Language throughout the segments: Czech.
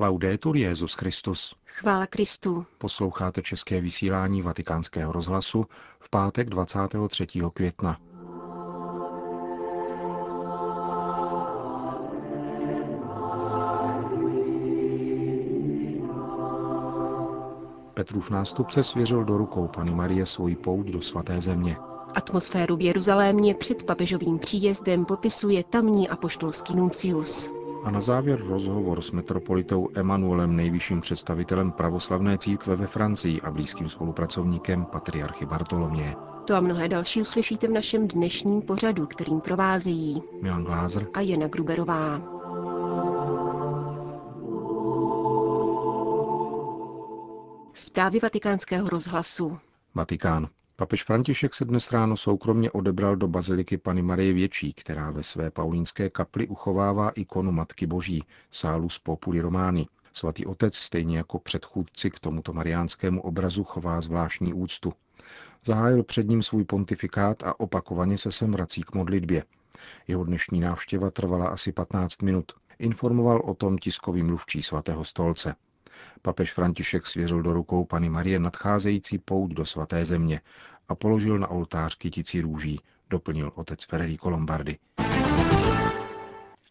Laudetur Jezus Christus. Chvála Kristu. Posloucháte české vysílání Vatikánského rozhlasu v pátek 23. května. Petrův nástupce svěřil do rukou Pany Marie svoji pouť do svaté země. Atmosféru v Jeruzalémě před papežovým příjezdem popisuje tamní apoštolský nuncius. A na závěr rozhovor s metropolitou Emanuelem, nejvyšším představitelem pravoslavné církve ve Francii a blízkým spolupracovníkem patriarchy Bartolomě. To a mnohé další uslyšíte v našem dnešním pořadu, kterým provázejí Milan Glázer a Jana Gruberová. Zprávy vatikánského rozhlasu. Vatikán. Papež František se dnes ráno soukromně odebral do baziliky Pany Marie Větší, která ve své paulínské kapli uchovává ikonu Matky Boží, Salus Populi Romány. Svatý otec, stejně jako předchůdci k tomuto mariánskému obrazu, chová zvláštní úctu. Zahájil před ním svůj pontifikát a opakovaně se sem vrací k modlitbě. Jeho dnešní návštěva trvala asi 15 minut. Informoval o tom tiskový mluvčí svatého stolce. Papež František svěřil do rukou Pany Marie nadcházející pout do svaté země a položil na oltář kytici růží, doplnil otec Federico Lombardi.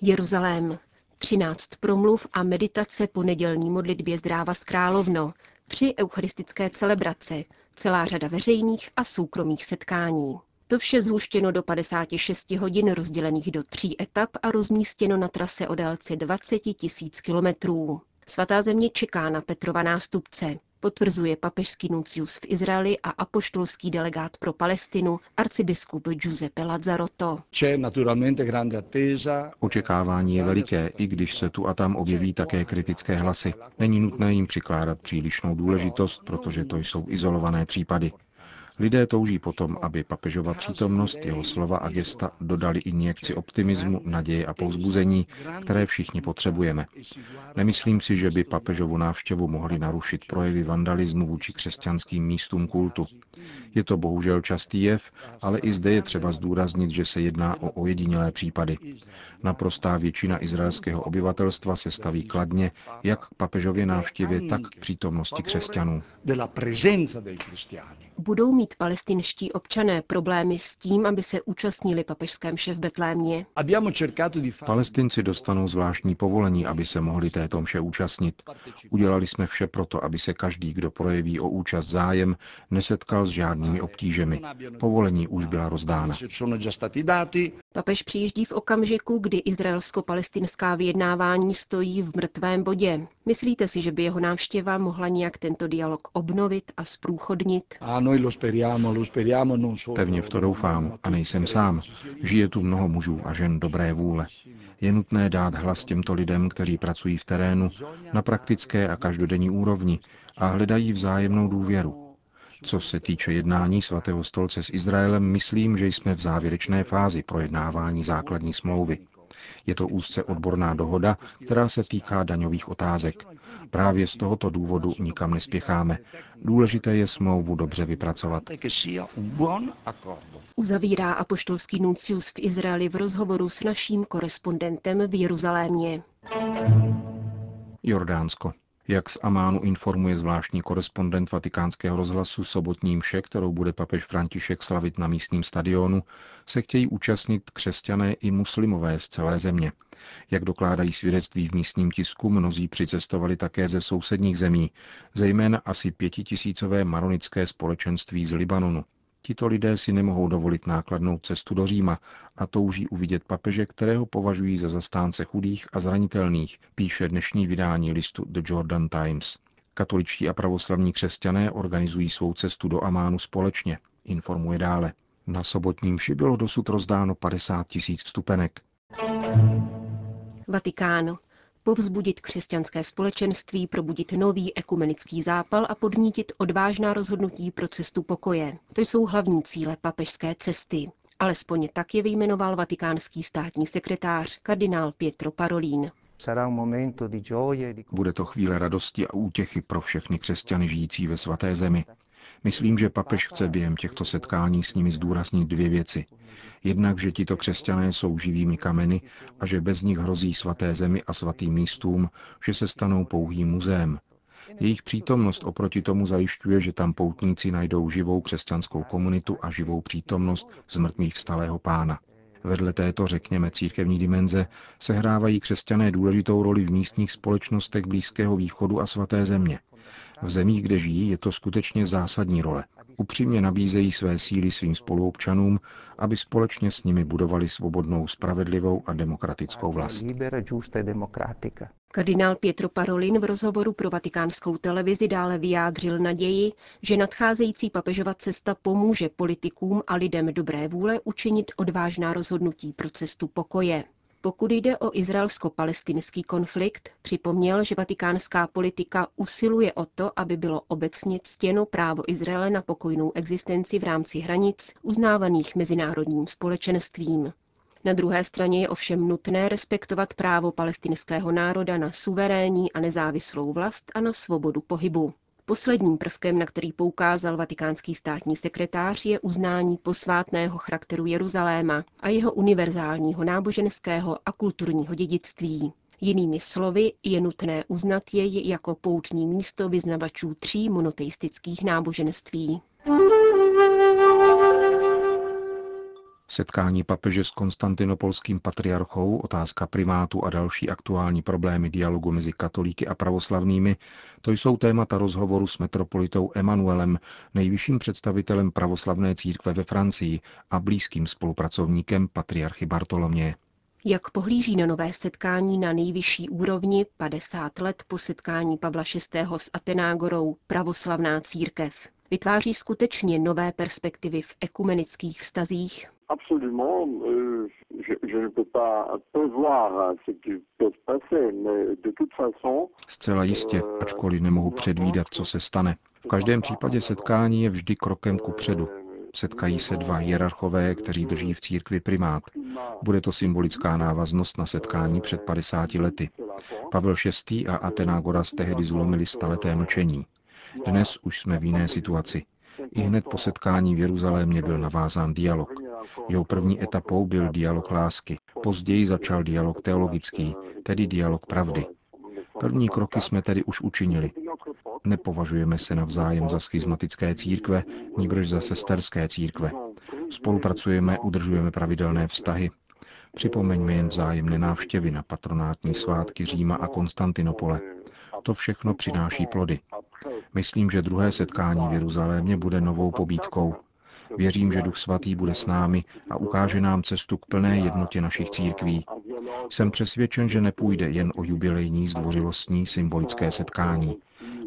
Jeruzalém. 13 promluv a meditace po nedělní modlitbě zdráva z Královno, tři eucharistické celebrace, celá řada veřejných a soukromých setkání. To vše zhuštěno do 56 hodin rozdělených do tří etap a rozmístěno na trase o délce 20 tisíc kilometrů. Svatá země čeká na Petrova nástupce, potvrzuje papežský nuncius v Izraeli a apoštolský delegát pro Palestinu arcibiskup Giuseppe Lazzarotto. Očekávání je veliké, i když se tu a tam objeví také kritické hlasy. Není nutné jim přikládat přílišnou důležitost, protože to jsou izolované případy. Lidé touží potom, aby papežova přítomnost, jeho slova a gesta dodali injekci optimismu, naděje a povzbuzení, které všichni potřebujeme. Nemyslím si, že by papežovu návštěvu mohli narušit projevy vandalismu vůči křesťanským místům kultu. Je to bohužel častý jev, ale i zde je třeba zdůraznit, že se jedná o ojedinělé případy. Naprostá většina izraelského obyvatelstva se staví kladně jak k papežově návštěvě, tak k přítomnosti křesťanů. Budou mít palestinští občané problémy s tím, aby se účastnili papežské mše v Betlémě? Palestinci dostanou zvláštní povolení, aby se mohli této mše účastnit. Udělali jsme vše proto, aby se každý, kdo projeví o účast zájem, nesetkal s žádnými obtížemi. Povolení už byla rozdána. Papež přijíždí v okamžiku, kdy izraelsko-palestinská vyjednávání stojí v mrtvém bodě. Myslíte si, že by jeho návštěva mohla nějak tento dialog obnovit a zprůchodnit? Pevně v to doufám a nejsem sám. Žije tu mnoho mužů a žen dobré vůle. Je nutné dát hlas těmto lidem, kteří pracují v terénu, na praktické a každodenní úrovni a hledají vzájemnou důvěru. Co se týče jednání svatého stolce s Izraelem, myslím, že jsme v závěrečné fázi projednávání základní smlouvy. Je to úzce odborná dohoda, která se týká daňových otázek. Právě z tohoto důvodu nikam nespěcháme. Důležité je smlouvu dobře vypracovat. Uzavírá apoštolský nuncius v Izraeli v rozhovoru s naším korespondentem v Jeruzalémě. Jordánsko. Jak z Amánu informuje zvláštní korespondent vatikánského rozhlasu sobotní mše, kterou bude papež František slavit na místním stadionu, se chtějí účastnit křesťané i muslimové z celé země. Jak dokládají svědectví v místním tisku, mnozí přicestovali také ze sousedních zemí, zejména asi pětitisícové maronické společenství z Libanonu. Tito lidé si nemohou dovolit nákladnou cestu do Říma a touží uvidět papeže, kterého považují za zastánce chudých a zranitelných, píše dnešní vydání listu The Jordan Times. Katoličtí a pravoslavní křesťané organizují svou cestu do Amánu společně, informuje dále. Na sobotním mši bylo dosud rozdáno 50 tisíc vstupenek. Vatikán povzbudit křesťanské společenství, probudit nový ekumenický zápal a podnítit odvážná rozhodnutí pro cestu pokoje. To jsou hlavní cíle papežské cesty. Alespoň tak je vyjmenoval vatikánský státní sekretář kardinál Pietro Parolin. Bude to chvíle radosti a útěchy pro všechny křesťany žijící ve svaté zemi. Myslím, že papež chce během těchto setkání s nimi zdůraznit dvě věci. Jednak, že tito křesťané jsou živými kameny a že bez nich hrozí svaté zemi a svatým místům, že se stanou pouhým muzeem. Jejich přítomnost oproti tomu zajišťuje, že tam poutníci najdou živou křesťanskou komunitu a živou přítomnost zmrtvých vstalého pána. Vedle této, řekněme, církevní dimenze sehrávají křesťané důležitou roli v místních společnostech Blízkého východu a svaté země. V zemích, kde žijí, je to skutečně zásadní role. Upřímně nabízejí své síly svým spoluobčanům, aby společně s nimi budovali svobodnou, spravedlivou a demokratickou vlast. Kardinál Pietro Parolin v rozhovoru pro vatikánskou televizi dále vyjádřil naději, že nadcházející papežova cesta pomůže politikům a lidem dobré vůle učinit odvážná rozhodnutí pro cestu pokoje. Pokud jde o izraelsko-palestinský konflikt, připomněl, že vatikánská politika usiluje o to, aby bylo obecně ctěno právo Izraele na pokojnou existenci v rámci hranic uznávaných mezinárodním společenstvím. Na druhé straně je ovšem nutné respektovat právo palestinského národa na suverénní a nezávislou vlast a na svobodu pohybu. Posledním prvkem, na který poukázal vatikánský státní sekretář, je uznání posvátného charakteru Jeruzaléma a jeho univerzálního náboženského a kulturního dědictví. Jinými slovy, je nutné uznat jej jako poutní místo vyznavačů tří monoteistických náboženství. Setkání papeže s konstantinopolským patriarchou, otázka primátu a další aktuální problémy dialogu mezi katolíky a pravoslavnými, to jsou témata rozhovoru s metropolitou Emanuelem, nejvyšším představitelem pravoslavné církve ve Francii a blízkým spolupracovníkem patriarchy Bartolomě. Jak pohlíží na nové setkání na nejvyšší úrovni 50 let po setkání Pavla VI. s Atenágorou pravoslavná církev? Vytváří skutečně nové perspektivy v ekumenických vztazích? Absolument, euh, je, je ne peux pas prévoir ce qui peut se passer, mais de toute façon... Zcela jistě, euh, ačkoliv nemohu předvídat, co se stane. V každém případě setkání je vždy krokem ku předu. Setkají se dva hierarchové, kteří drží v církvi primát. Bude to symbolická návaznost na setkání před 50 lety. Pavel VI. a Atenágoras tehdy zlomili staleté mlčení. Dnes už jsme v jiné situaci. I hned po setkání v Jeruzalémě byl navázán dialog. Jeho první etapou byl dialog lásky. Později začal dialog teologický, tedy dialog pravdy. První kroky jsme tedy už učinili. Nepovažujeme se navzájem za schizmatické církve, níbrž za sesterské církve. Spolupracujeme, udržujeme pravidelné vztahy. Připomeňme jen vzájemné návštěvy na patronátní svátky Říma a Konstantinopole. To všechno přináší plody. Myslím, že druhé setkání v Jeruzalémě bude novou pobídkou. Věřím, že Duch Svatý bude s námi a ukáže nám cestu k plné jednotě našich církví. Jsem přesvědčen, že nepůjde jen o jubilejní zdvořilostní symbolické setkání.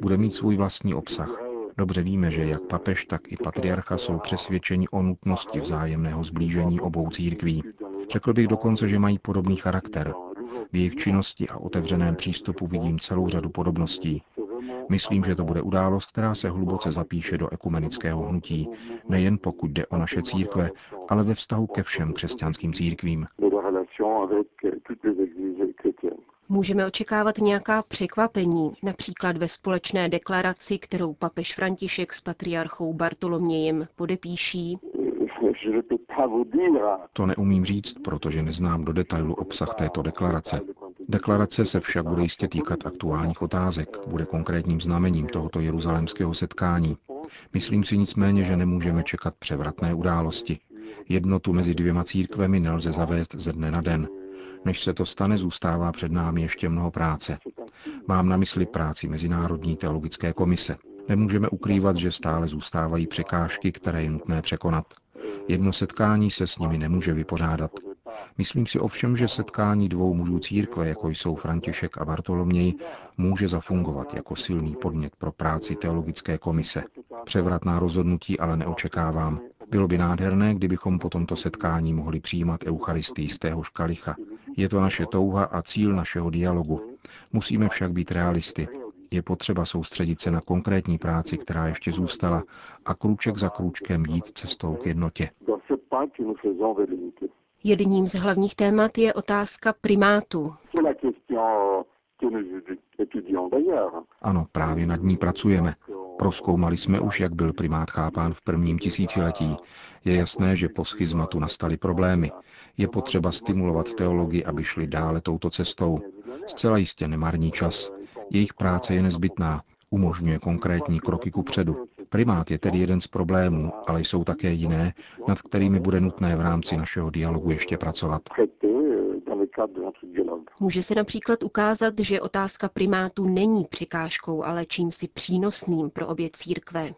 Bude mít svůj vlastní obsah. Dobře víme, že jak papež, tak i patriarcha jsou přesvědčeni o nutnosti vzájemného zblížení obou církví. Řekl bych dokonce, že mají podobný charakter. V jejich činnosti a otevřeném přístupu vidím celou řadu podobností. Myslím, že to bude událost, která se hluboce zapíše do ekumenického hnutí, nejen pokud jde o naše církve, ale ve vztahu ke všem křesťanským církvím. Můžeme očekávat nějaká překvapení, například ve společné deklaraci, kterou papež František s patriarchou Bartolomějem podepíší? To neumím říct, protože neznám do detailu obsah této deklarace. Deklarace se však bude jistě týkat aktuálních otázek, bude konkrétním znamením tohoto jeruzalémského setkání. Myslím si nicméně, že nemůžeme čekat převratné události. Jednotu mezi dvěma církvemi nelze zavést ze dne na den. Než se to stane, zůstává před námi ještě mnoho práce. Mám na mysli práci Mezinárodní teologické komise. Nemůžeme ukrývat, že stále zůstávají překážky, které je nutné překonat. Jedno setkání se s nimi nemůže vypořádat. Myslím si ovšem, že setkání dvou mužů církve, jako jsou František a Bartoloměj, může zafungovat jako silný podnět pro práci teologické komise. Převratná rozhodnutí ale neočekávám. Bylo by nádherné, kdybychom po tomto setkání mohli přijímat Eucharistii z téhož kalicha. Je to naše touha a cíl našeho dialogu. Musíme však být realisty. Je potřeba soustředit se na konkrétní práci, která ještě zůstala, a krůček za krůčkem jít cestou k jednotě. Jedním z hlavních témat je otázka primátu. Ano, právě nad ní pracujeme. Proskoumali jsme už, jak byl primát chápán v prvním tisíciletí. Je jasné, že po schizmatu nastaly problémy. Je potřeba stimulovat teologii, aby šli dále touto cestou. Zcela jistě nemarní čas. Jejich práce je nezbytná, umožňuje konkrétní kroky ku předu. Primát je tedy jeden z problémů, ale jsou také jiné, nad kterými bude nutné v rámci našeho dialogu ještě pracovat. Může se například ukázat, že otázka primátu není překážkou, ale čímsi přínosným pro obě církve.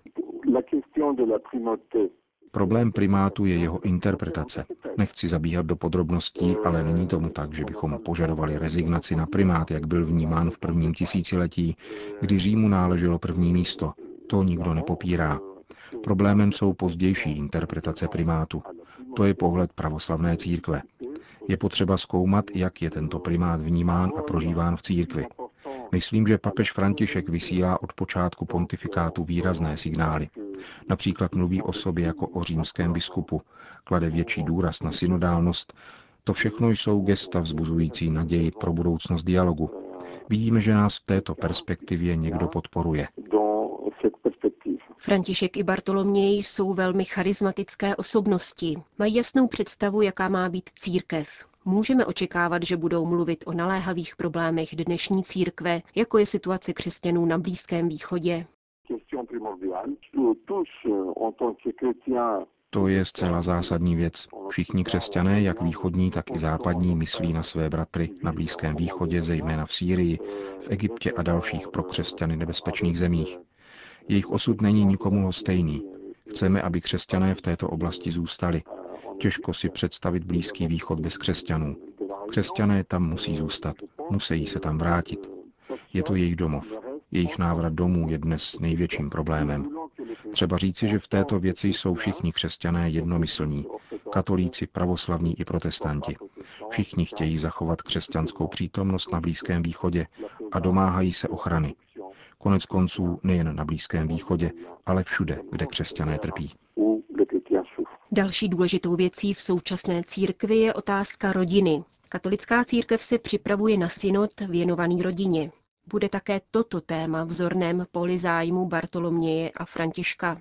Problém primátu je jeho interpretace. Nechci zabíhat do podrobností, ale není tomu tak, že bychom požadovali rezignaci na primát, jak byl vnímán v prvním tisíciletí, kdy Římu náleželo první místo. To nikdo nepopírá. Problémem jsou pozdější interpretace primátu. To je pohled pravoslavné církve. Je potřeba zkoumat, jak je tento primát vnímán a prožíván v církvi. Myslím, že papež František vysílá od počátku pontifikátu výrazné signály. Například mluví o sobě jako o římském biskupu, klade větší důraz na synodálnost. To všechno jsou gesta vzbuzující naději pro budoucnost dialogu. Vidíme, že nás v této perspektivě někdo podporuje. František i Bartoloměj jsou velmi charismatické osobnosti. Mají jasnou představu, jaká má být církev. Můžeme očekávat, že budou mluvit o naléhavých problémech dnešní církve, jako je situace křesťanů na Blízkém východě. To je zcela zásadní věc. Všichni křesťané, jak východní, tak i západní, myslí na své bratry na Blízkém východě, zejména v Sýrii, v Egyptě a dalších pro křesťany nebezpečných zemích. Jejich osud není nikomu stejný. Chceme, aby křesťané v této oblasti zůstali. Těžko si představit Blízký východ bez křesťanů. Křesťané tam musí zůstat. Musí se tam vrátit. Je to jejich domov. Jejich návrat domů je dnes největším problémem. Třeba říci, že v této věci jsou všichni křesťané jednomyslní. Katolíci, pravoslavní i protestanti. Všichni chtějí zachovat křesťanskou přítomnost na Blízkém východě a domáhají se ochrany. Konec konců nejen na Blízkém východě, ale všude, kde křesťané trpí. Další důležitou věcí v současné církvi je otázka rodiny. Katolická církev se připravuje na synod věnovaný rodině. Bude také toto téma vzorném poli zájmu Bartoloměje a Františka.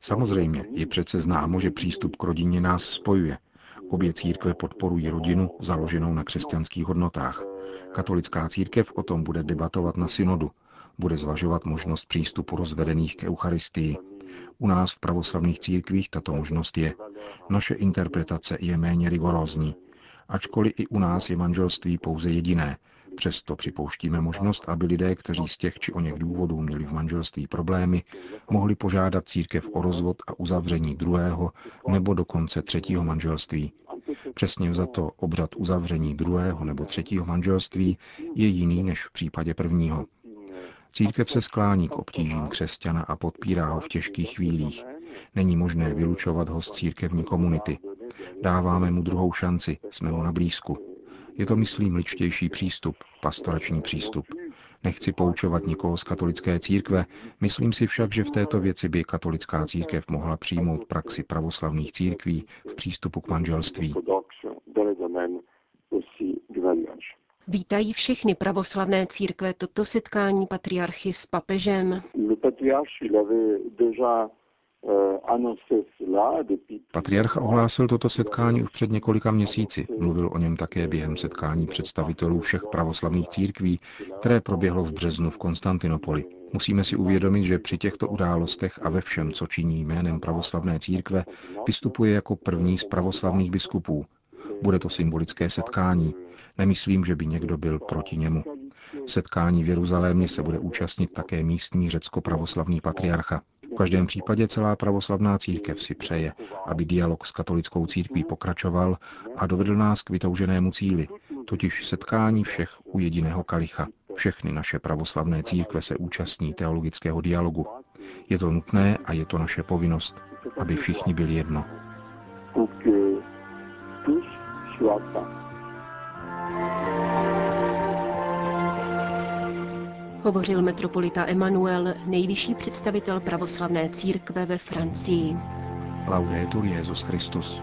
Samozřejmě, je přece známo, že přístup k rodině nás spojuje. Obě církve podporují rodinu založenou na křesťanských hodnotách. Katolická církev o tom bude debatovat na synodu. Bude zvažovat možnost přístupu rozvedených k Eucharistii. U nás v pravoslavných církvích tato možnost je. Naše interpretace je méně rigorózní. Ačkoliv i u nás je manželství pouze jediné, Přesto připouštíme možnost, aby lidé, kteří z těch či o něch důvodů měli v manželství problémy, mohli požádat církev o rozvod a uzavření druhého nebo dokonce třetího manželství. Přesně za to obřad uzavření druhého nebo třetího manželství je jiný než v případě prvního. Církev se sklání k obtížím křesťana a podpírá ho v těžkých chvílích. Není možné vylučovat ho z církevní komunity. Dáváme mu druhou šanci, jsme mu na blízku. Je to, myslím, ličtější přístup, pastorační přístup. Nechci poučovat nikoho z katolické církve, myslím si však, že v této věci by katolická církev mohla přijmout praxi pravoslavných církví v přístupu k manželství. Vítají všechny pravoslavné církve toto setkání patriarchy s papežem. Patriarcha ohlásil toto setkání už před několika měsíci. Mluvil o něm také během setkání představitelů všech pravoslavných církví, které proběhlo v březnu v Konstantinopoli. Musíme si uvědomit, že při těchto událostech a ve všem, co činí jménem pravoslavné církve, vystupuje jako první z pravoslavných biskupů. Bude to symbolické setkání. Nemyslím, že by někdo byl proti němu. Setkání v Jeruzalémě se bude účastnit také místní řecko-pravoslavný patriarcha. V každém případě celá pravoslavná církev si přeje, aby dialog s katolickou církví pokračoval a dovedl nás k vytouženému cíli, totiž setkání všech u jediného kalicha. Všechny naše pravoslavné církve se účastní teologického dialogu. Je to nutné a je to naše povinnost, aby všichni byli jedno. Hovořil metropolita Emanuel, nejvyšší představitel pravoslavné církve ve Francii. Laudetur Jezus Christus.